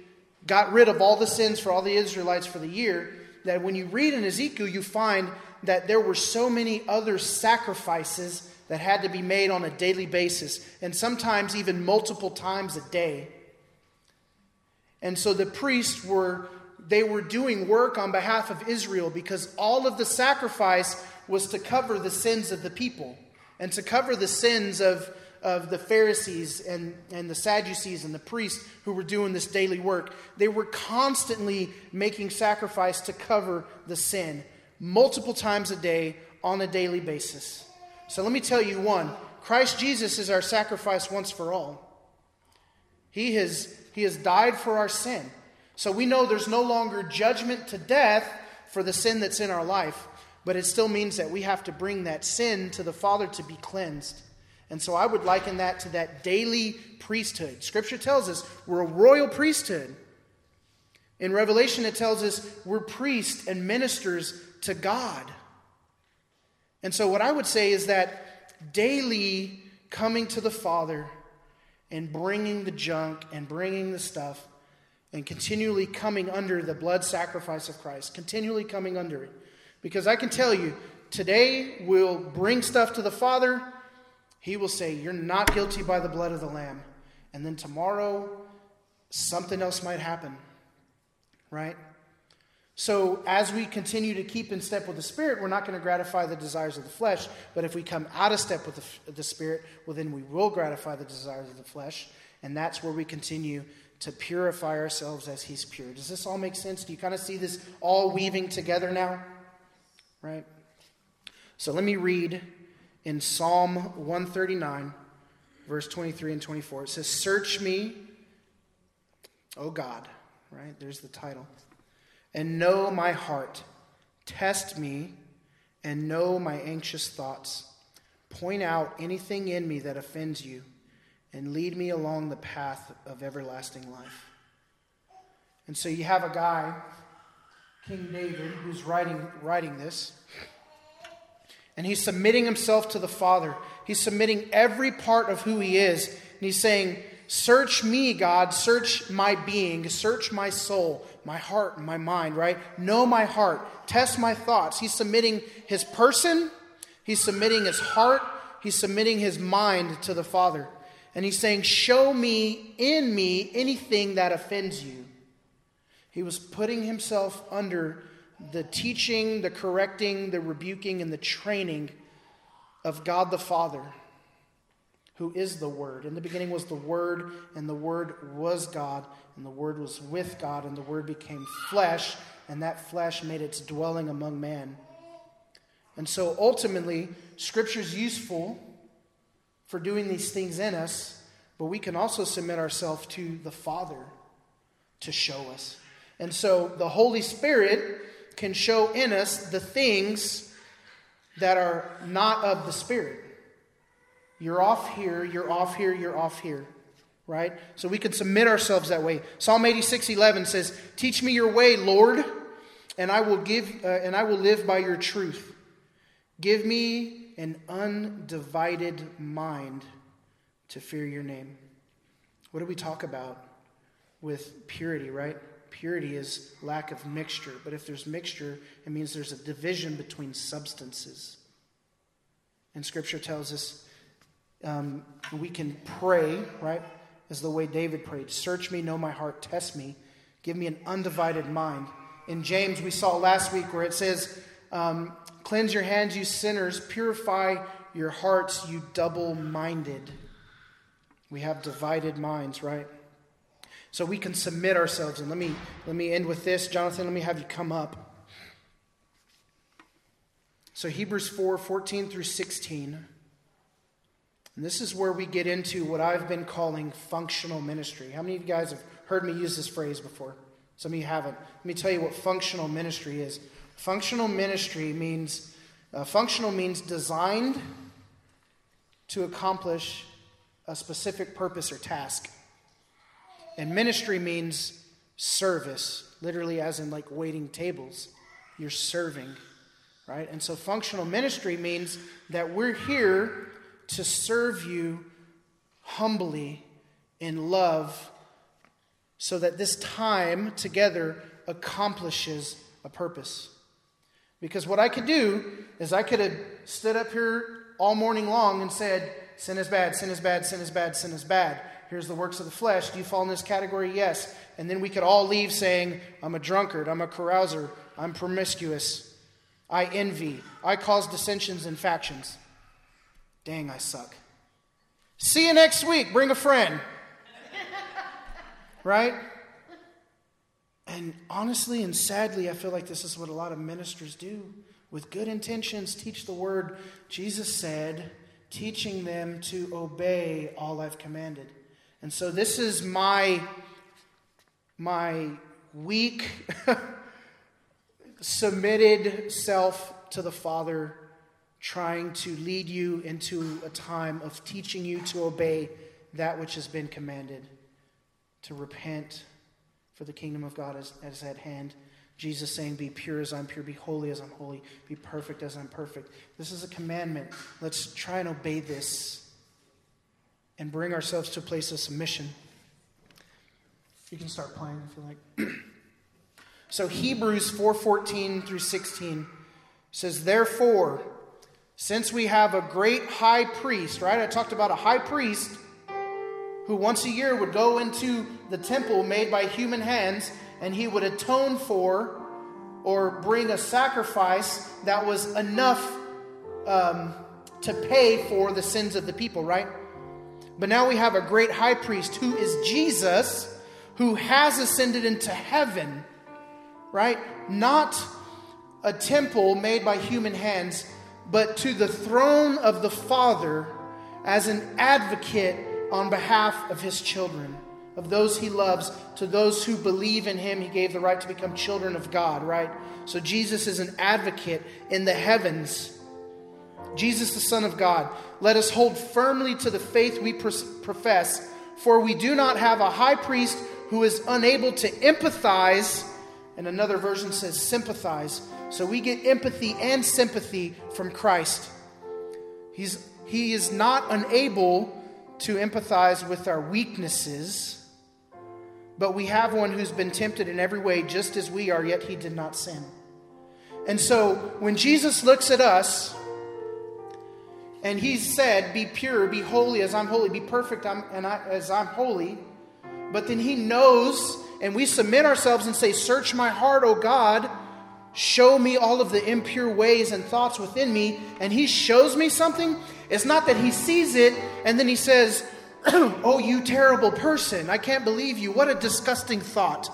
got rid of all the sins for all the Israelites for the year, that when you read in Ezekiel, you find that there were so many other sacrifices that had to be made on a daily basis, and sometimes even multiple times a day. And so the priests were they were doing work on behalf of Israel because all of the sacrifice was to cover the sins of the people and to cover the sins of, of the Pharisees and, and the Sadducees and the priests who were doing this daily work. They were constantly making sacrifice to cover the sin multiple times a day on a daily basis. So let me tell you one Christ Jesus is our sacrifice once for all. He has, he has died for our sin. So we know there's no longer judgment to death for the sin that's in our life, but it still means that we have to bring that sin to the Father to be cleansed. And so I would liken that to that daily priesthood. Scripture tells us we're a royal priesthood. In Revelation, it tells us we're priests and ministers to God. And so, what I would say is that daily coming to the Father and bringing the junk and bringing the stuff and continually coming under the blood sacrifice of Christ, continually coming under it. Because I can tell you, today we'll bring stuff to the Father. He will say, You're not guilty by the blood of the Lamb. And then tomorrow, something else might happen, right? So, as we continue to keep in step with the Spirit, we're not going to gratify the desires of the flesh. But if we come out of step with the, the Spirit, well, then we will gratify the desires of the flesh. And that's where we continue to purify ourselves as He's pure. Does this all make sense? Do you kind of see this all weaving together now? Right? So, let me read in Psalm 139, verse 23 and 24. It says, Search me, O God. Right? There's the title and know my heart. Test me and know my anxious thoughts. Point out anything in me that offends you and lead me along the path of everlasting life. And so you have a guy, King David, who's writing, writing this. And he's submitting himself to the Father. He's submitting every part of who he is. And he's saying, Search me, God. Search my being. Search my soul, my heart, and my mind, right? Know my heart. Test my thoughts. He's submitting his person, he's submitting his heart, he's submitting his mind to the Father. And he's saying, Show me in me anything that offends you. He was putting himself under the teaching, the correcting, the rebuking, and the training of God the Father who is the Word. In the beginning was the Word, and the Word was God, and the Word was with God, and the Word became flesh, and that flesh made its dwelling among man. And so ultimately, Scripture is useful for doing these things in us, but we can also submit ourselves to the Father to show us. And so the Holy Spirit can show in us the things that are not of the Spirit. You're off here, you're off here, you're off here. Right? So we can submit ourselves that way. Psalm 86 11 says, Teach me your way, Lord, and I will give uh, and I will live by your truth. Give me an undivided mind to fear your name. What do we talk about with purity, right? Purity is lack of mixture. But if there's mixture, it means there's a division between substances. And Scripture tells us um, we can pray, right? As the way David prayed Search me, know my heart, test me, give me an undivided mind. In James, we saw last week where it says, um, Cleanse your hands, you sinners, purify your hearts, you double minded. We have divided minds, right? So we can submit ourselves. And let me, let me end with this. Jonathan, let me have you come up. So Hebrews 4 14 through 16. And this is where we get into what I've been calling functional ministry. How many of you guys have heard me use this phrase before? Some of you haven't. Let me tell you what functional ministry is. Functional ministry means Uh, functional means designed to accomplish a specific purpose or task. And ministry means service, literally, as in like waiting tables. You're serving, right? And so functional ministry means that we're here to serve you humbly in love so that this time together accomplishes a purpose. Because what I could do is I could have stood up here all morning long and said, Sin is bad, sin is bad, sin is bad, sin is bad. Here's the works of the flesh. Do you fall in this category? Yes. And then we could all leave saying, I'm a drunkard, I'm a carouser, I'm promiscuous, I envy, I cause dissensions and factions. Dang, I suck. See you next week. Bring a friend. right? And honestly and sadly, I feel like this is what a lot of ministers do. With good intentions, teach the word. Jesus said, teaching them to obey all I've commanded. And so this is my my weak submitted self to the Father trying to lead you into a time of teaching you to obey that which has been commanded, to repent, for the kingdom of God is, is at hand. Jesus saying, Be pure as I'm pure, be holy as I'm holy, be perfect as I'm perfect. This is a commandment. Let's try and obey this and bring ourselves to a place of submission. You can start playing if you like. so Hebrews 4:14 through 16 says, Therefore, since we have a great high priest, right? I talked about a high priest who once a year would go into the temple made by human hands and he would atone for or bring a sacrifice that was enough um, to pay for the sins of the people, right? But now we have a great high priest who is Jesus, who has ascended into heaven, right? Not a temple made by human hands, but to the throne of the Father as an advocate on behalf of his children, of those he loves. To those who believe in him, he gave the right to become children of God, right? So Jesus is an advocate in the heavens. Jesus, the Son of God. Let us hold firmly to the faith we profess, for we do not have a high priest who is unable to empathize. And another version says sympathize. So we get empathy and sympathy from Christ. He's, he is not unable to empathize with our weaknesses, but we have one who's been tempted in every way just as we are, yet he did not sin. And so when Jesus looks at us, and he said, Be pure, be holy as I'm holy, be perfect and I, as I'm holy. But then he knows, and we submit ourselves and say, Search my heart, O God. Show me all of the impure ways and thoughts within me. And he shows me something. It's not that he sees it and then he says, Oh, you terrible person. I can't believe you. What a disgusting thought.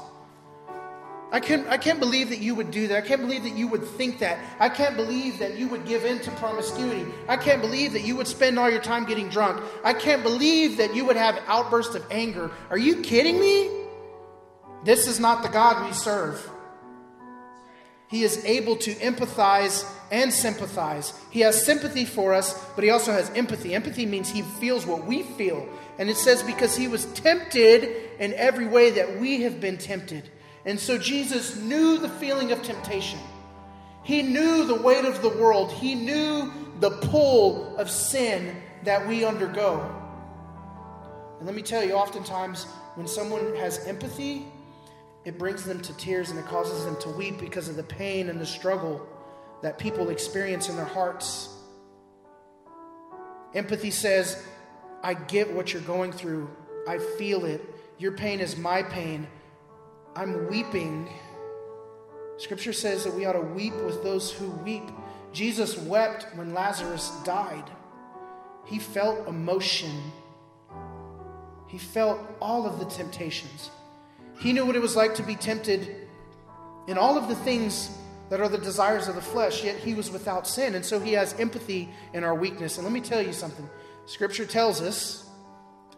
I can't, I can't believe that you would do that. I can't believe that you would think that. I can't believe that you would give in to promiscuity. I can't believe that you would spend all your time getting drunk. I can't believe that you would have outbursts of anger. Are you kidding me? This is not the God we serve. He is able to empathize and sympathize. He has sympathy for us, but he also has empathy. Empathy means he feels what we feel. And it says, because he was tempted in every way that we have been tempted. And so Jesus knew the feeling of temptation. He knew the weight of the world. He knew the pull of sin that we undergo. And let me tell you, oftentimes when someone has empathy, it brings them to tears and it causes them to weep because of the pain and the struggle that people experience in their hearts. Empathy says, I get what you're going through. I feel it. Your pain is my pain. I'm weeping. Scripture says that we ought to weep with those who weep. Jesus wept when Lazarus died. He felt emotion. He felt all of the temptations. He knew what it was like to be tempted in all of the things that are the desires of the flesh, yet he was without sin. And so he has empathy in our weakness. And let me tell you something Scripture tells us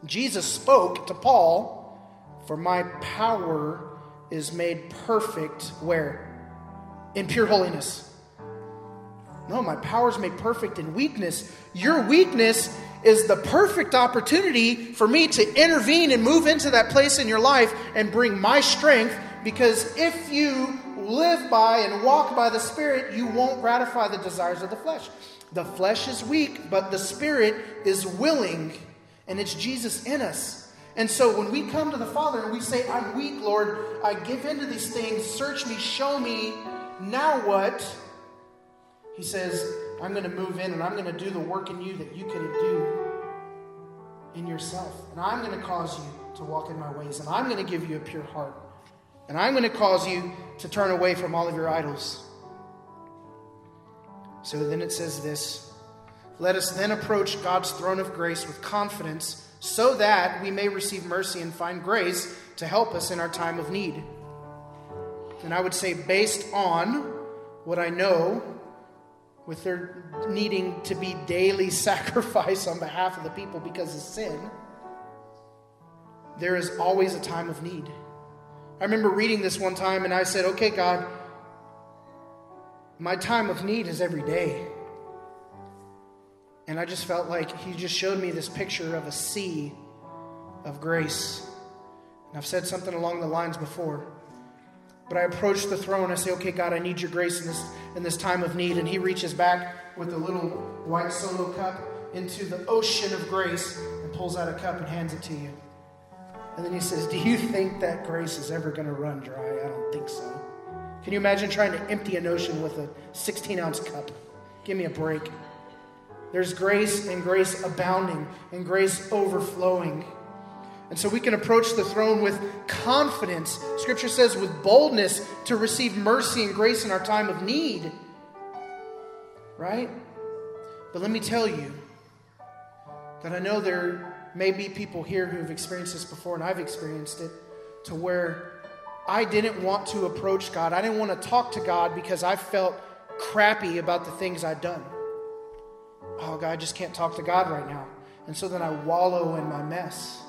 Jesus spoke to Paul, For my power is made perfect where? In pure holiness. No, my power is made perfect in weakness. Your weakness is the perfect opportunity for me to intervene and move into that place in your life and bring my strength because if you live by and walk by the Spirit, you won't gratify the desires of the flesh. The flesh is weak, but the Spirit is willing, and it's Jesus in us. And so when we come to the Father and we say, I'm weak, Lord, I give into these things, search me, show me, now what? He says, I'm going to move in and I'm going to do the work in you that you can do in yourself. And I'm going to cause you to walk in my ways. And I'm going to give you a pure heart. And I'm going to cause you to turn away from all of your idols. So then it says this Let us then approach God's throne of grace with confidence so that we may receive mercy and find grace to help us in our time of need. And I would say, based on what I know with their needing to be daily sacrifice on behalf of the people because of sin, there is always a time of need. I remember reading this one time and I said, Okay, God, my time of need is every day. And I just felt like He just showed me this picture of a sea of grace. And I've said something along the lines before. But I approach the throne. I say, okay, God, I need your grace in this, in this time of need. And he reaches back with a little white solo cup into the ocean of grace and pulls out a cup and hands it to you. And then he says, Do you think that grace is ever going to run dry? I don't think so. Can you imagine trying to empty an ocean with a 16 ounce cup? Give me a break. There's grace and grace abounding and grace overflowing. And so we can approach the throne with confidence. Scripture says, with boldness to receive mercy and grace in our time of need. Right? But let me tell you that I know there may be people here who have experienced this before, and I've experienced it, to where I didn't want to approach God. I didn't want to talk to God because I felt crappy about the things I'd done. Oh, God, I just can't talk to God right now. And so then I wallow in my mess.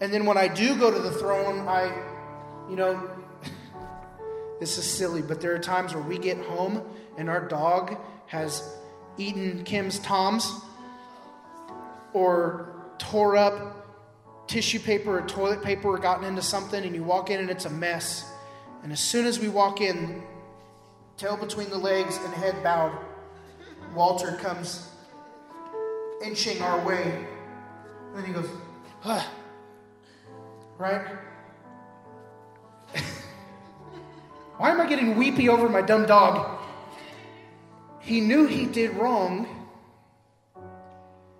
And then when I do go to the throne, I, you know, this is silly, but there are times where we get home and our dog has eaten Kim's Toms or tore up tissue paper or toilet paper or gotten into something, and you walk in and it's a mess. And as soon as we walk in, tail between the legs and head bowed, Walter comes inching our way. And then he goes, ah. Right? Why am I getting weepy over my dumb dog? He knew he did wrong,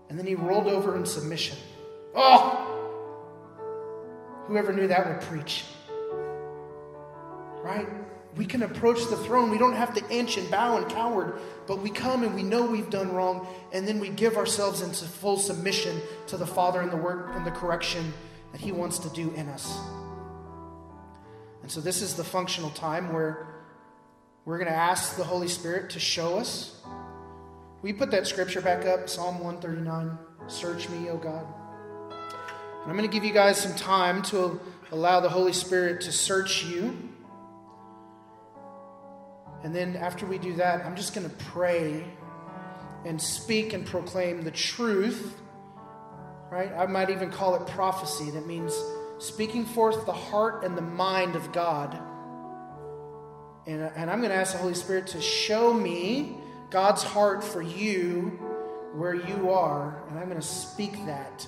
and then he rolled over in submission. Oh! Whoever knew that would preach. Right? We can approach the throne. We don't have to inch and bow and coward, but we come and we know we've done wrong, and then we give ourselves into full submission to the Father and the work and the correction that He wants to do in us. And so, this is the functional time where we're going to ask the Holy Spirit to show us. We put that scripture back up, Psalm 139 Search me, O God. And I'm going to give you guys some time to allow the Holy Spirit to search you. And then after we do that, I'm just going to pray and speak and proclaim the truth right? I might even call it prophecy. That means speaking forth the heart and the mind of God. And, and I'm going to ask the Holy Spirit to show me God's heart for you where you are. And I'm going to speak that.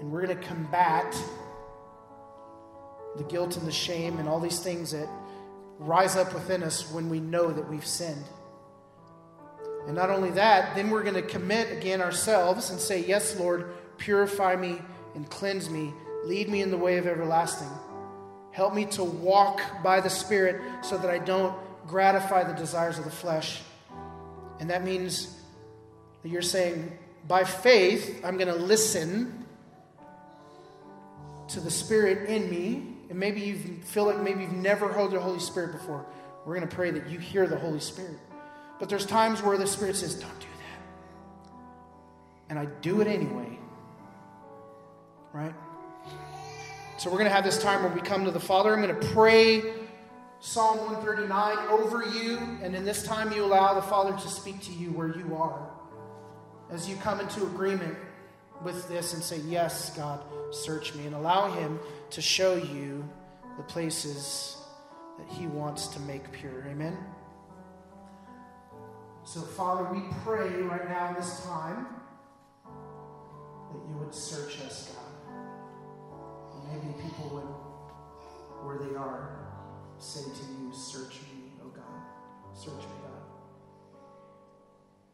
And we're going to combat the guilt and the shame and all these things that rise up within us when we know that we've sinned. And not only that, then we're going to commit again ourselves and say, Yes, Lord, purify me and cleanse me. Lead me in the way of everlasting. Help me to walk by the Spirit so that I don't gratify the desires of the flesh. And that means that you're saying, by faith, I'm going to listen to the Spirit in me. And maybe you feel like maybe you've never heard the Holy Spirit before. We're going to pray that you hear the Holy Spirit. But there's times where the Spirit says, Don't do that. And I do it anyway. Right? So we're going to have this time where we come to the Father. I'm going to pray Psalm 139 over you, and in this time you allow the Father to speak to you where you are. As you come into agreement with this and say, Yes, God, search me, and allow Him to show you the places that He wants to make pure. Amen? So, Father, we pray right now in this time that you would search us, God. Maybe people would, where they are, say to you, Search me, O God. Search me, God.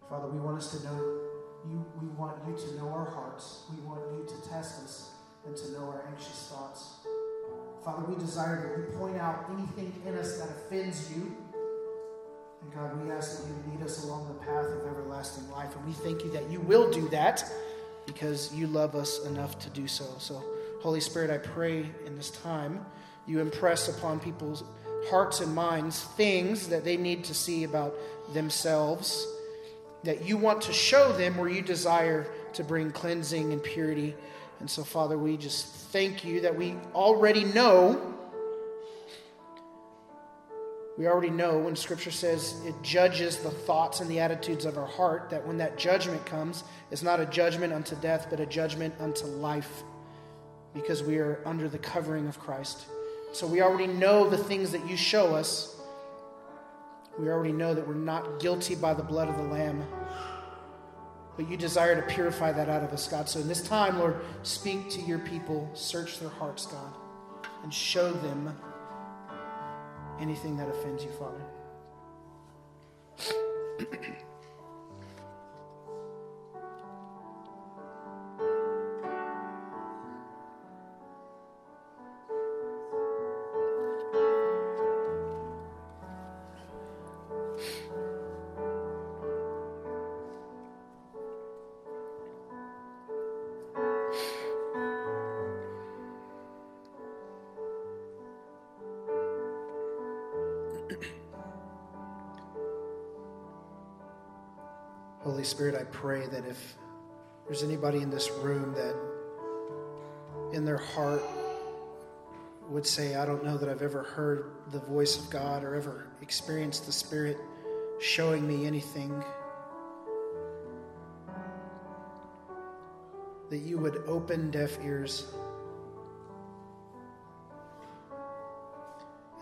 Father, we want us to know you, we want you to know our hearts. We want you to test us and to know our anxious thoughts. Father, we desire that you point out anything in us that offends you. And God, we ask that you lead us along the path of everlasting life. And we thank you that you will do that because you love us enough to do so. So, Holy Spirit, I pray in this time you impress upon people's hearts and minds things that they need to see about themselves, that you want to show them where you desire to bring cleansing and purity. And so, Father, we just thank you that we already know. We already know when Scripture says it judges the thoughts and the attitudes of our heart, that when that judgment comes, it's not a judgment unto death, but a judgment unto life, because we are under the covering of Christ. So we already know the things that you show us. We already know that we're not guilty by the blood of the Lamb. But you desire to purify that out of us, God. So in this time, Lord, speak to your people, search their hearts, God, and show them anything that offends you, Father. Spirit, I pray that if there's anybody in this room that in their heart would say, I don't know that I've ever heard the voice of God or ever experienced the Spirit showing me anything, that you would open deaf ears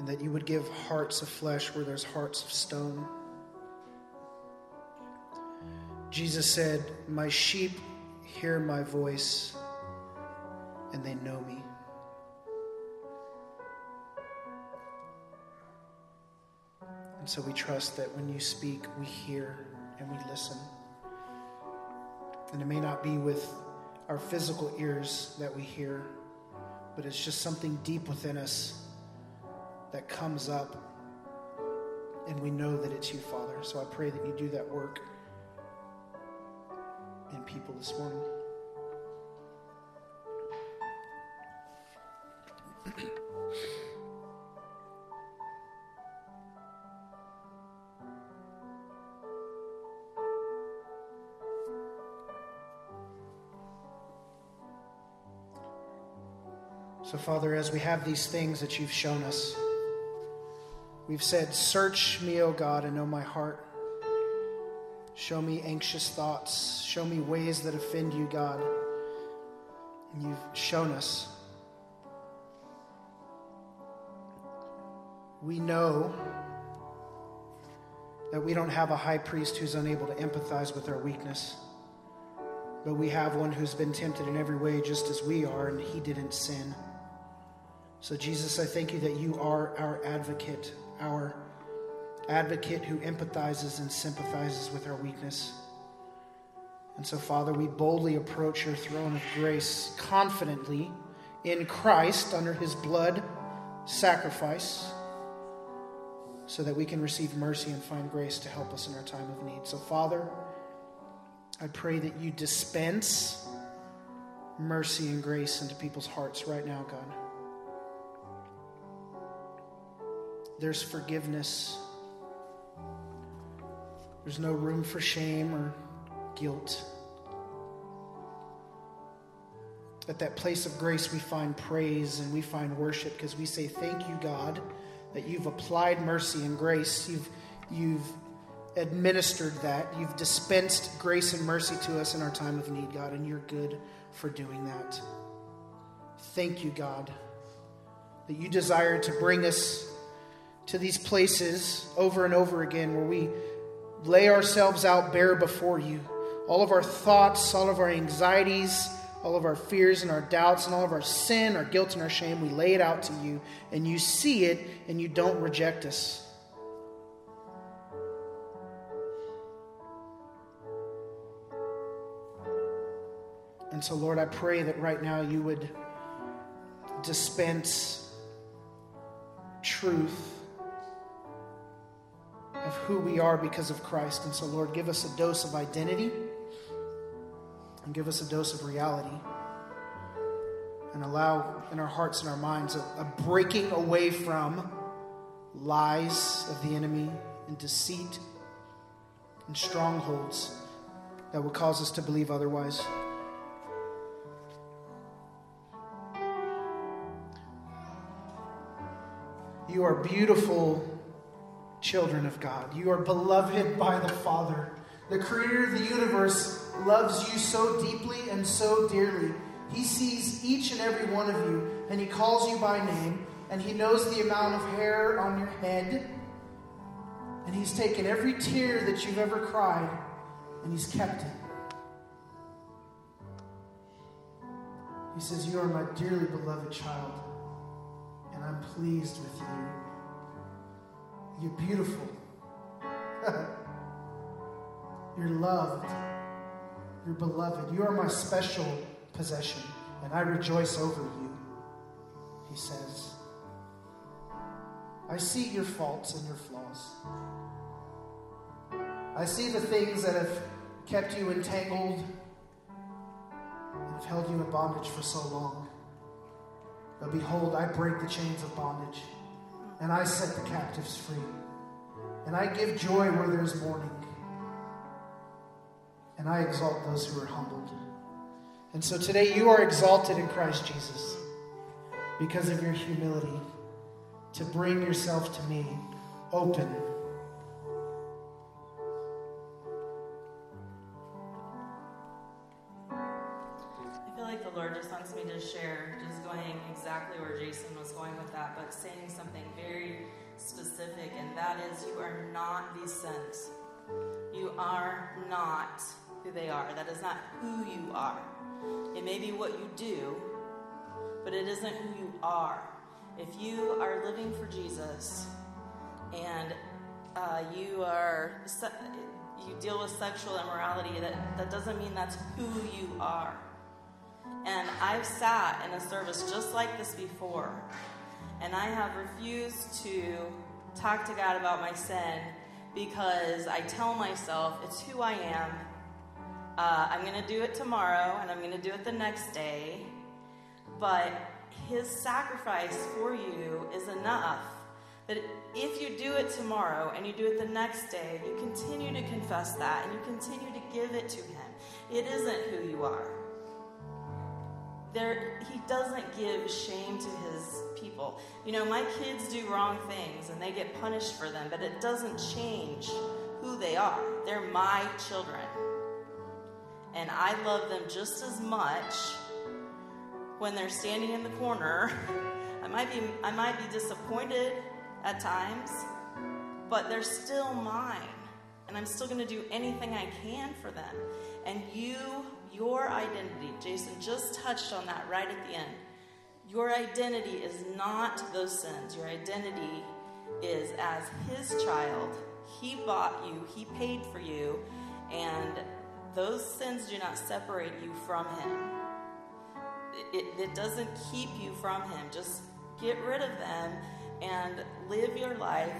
and that you would give hearts of flesh where there's hearts of stone. Jesus said, My sheep hear my voice and they know me. And so we trust that when you speak, we hear and we listen. And it may not be with our physical ears that we hear, but it's just something deep within us that comes up, and we know that it's you, Father. So I pray that you do that work in people this morning. So, Father, as we have these things that you've shown us, we've said, Search me, O God, and know my heart. Show me anxious thoughts. Show me ways that offend you, God. And you've shown us. We know that we don't have a high priest who's unable to empathize with our weakness, but we have one who's been tempted in every way just as we are, and he didn't sin. So, Jesus, I thank you that you are our advocate, our advocate who empathizes and sympathizes with our weakness. And so, Father, we boldly approach your throne of grace confidently in Christ under his blood sacrifice so that we can receive mercy and find grace to help us in our time of need. So, Father, I pray that you dispense mercy and grace into people's hearts right now, God. There's forgiveness there's no room for shame or guilt. At that place of grace, we find praise and we find worship because we say, Thank you, God, that you've applied mercy and grace. You've, you've administered that. You've dispensed grace and mercy to us in our time of need, God, and you're good for doing that. Thank you, God, that you desire to bring us to these places over and over again where we lay ourselves out bare before you. All of our thoughts, all of our anxieties, all of our fears and our doubts, and all of our sin, our guilt, and our shame, we lay it out to you, and you see it, and you don't reject us. And so, Lord, I pray that right now you would dispense truth of who we are because of Christ. And so, Lord, give us a dose of identity and give us a dose of reality. And allow in our hearts and our minds a, a breaking away from lies of the enemy and deceit and strongholds that would cause us to believe otherwise. You are beautiful children of God. You are beloved by the Father. The creator of the universe loves you so deeply and so dearly. He sees each and every one of you, and He calls you by name, and He knows the amount of hair on your head. And He's taken every tear that you've ever cried, and He's kept it. He says, You are my dearly beloved child and I'm pleased with you. You're beautiful. You're loved. You're beloved. You are my special possession, and I rejoice over you, he says. I see your faults and your flaws. I see the things that have kept you entangled and have held you in bondage for so long. But behold, I break the chains of bondage, and I set the captives free. And I give joy where there is mourning, and I exalt those who are humbled. And so today you are exalted in Christ Jesus because of your humility to bring yourself to me open saying something very specific, and that is you are not these sins. You are not who they are. That is not who you are. It may be what you do, but it isn't who you are. If you are living for Jesus and uh, you are you deal with sexual immorality, that, that doesn't mean that's who you are. And I've sat in a service just like this before, and I have refused to talk to God about my sin because I tell myself it's who I am. Uh, I'm going to do it tomorrow and I'm going to do it the next day. But His sacrifice for you is enough that if you do it tomorrow and you do it the next day, you continue to confess that and you continue to give it to Him. It isn't who you are. There, he doesn't give shame to his people. You know, my kids do wrong things and they get punished for them, but it doesn't change who they are. They're my children. And I love them just as much when they're standing in the corner. I might be I might be disappointed at times, but they're still mine. And I'm still going to do anything I can for them. And you your identity, Jason just touched on that right at the end. Your identity is not those sins. Your identity is as his child. He bought you, he paid for you, and those sins do not separate you from him. It, it, doesn't keep you from him. Just get rid of them and live your life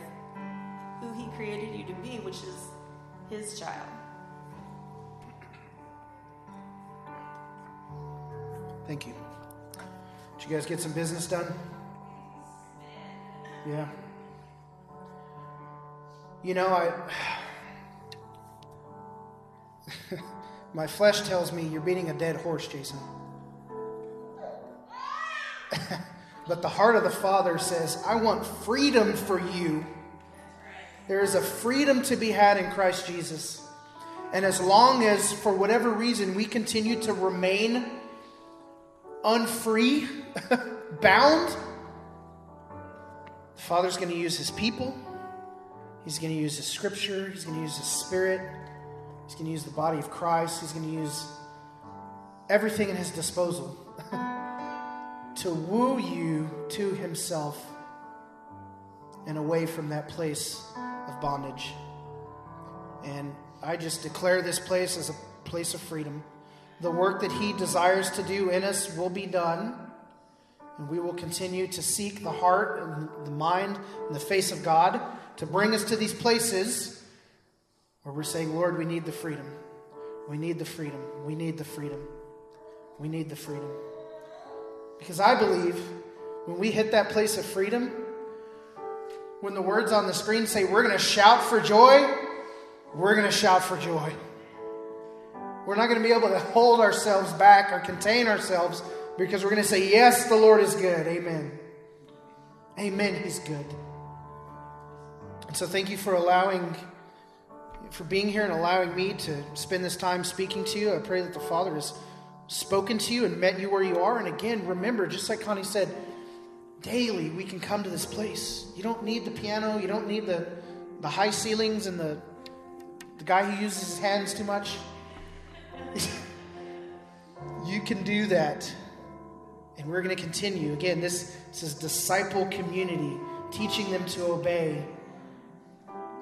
who he created you to be, which is his child. Thank you. Did you guys get some business done? Yeah. You know, I. My flesh tells me you're beating a dead horse, Jason. But the heart of the Father says, I want freedom for you. There is a freedom to be had in Christ Jesus. And as long as, for whatever reason, we continue to remain unfree, bound, the Father's going to use His people. He's going to use His scripture. He's going to use His spirit. He's going to use the body of Christ. He's going to use everything in His disposal to woo you to Himself and away from that place of bondage. And I just declare this place as a place of freedom. The work that He desires to do in us will be done. And we will continue to seek the heart and the mind and the face of God to bring us to these places where we're saying, Lord, we need the freedom. We need the freedom. We need the freedom. We need the freedom. Because I believe when we hit that place of freedom, when the words on the screen say we're going to shout for joy, we're going to shout for joy. We're not going to be able to hold ourselves back or contain ourselves because we're going to say, Yes, the Lord is good. Amen. Amen. He's good. And so thank you for allowing, for being here and allowing me to spend this time speaking to you. I pray that the Father has spoken to you and met you where you are. And again, remember, just like Connie said, daily we can come to this place. You don't need the piano, you don't need the, the high ceilings and the, the guy who uses his hands too much. you can do that. And we're going to continue. Again, this, this is disciple community, teaching them to obey.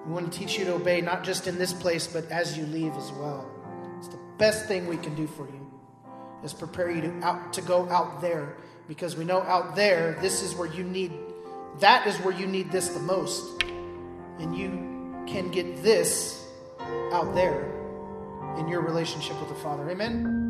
We want to teach you to obey not just in this place, but as you leave as well. It's the best thing we can do for you is prepare you to out to go out there because we know out there this is where you need that is where you need this the most. And you can get this out there in your relationship with the Father. Amen.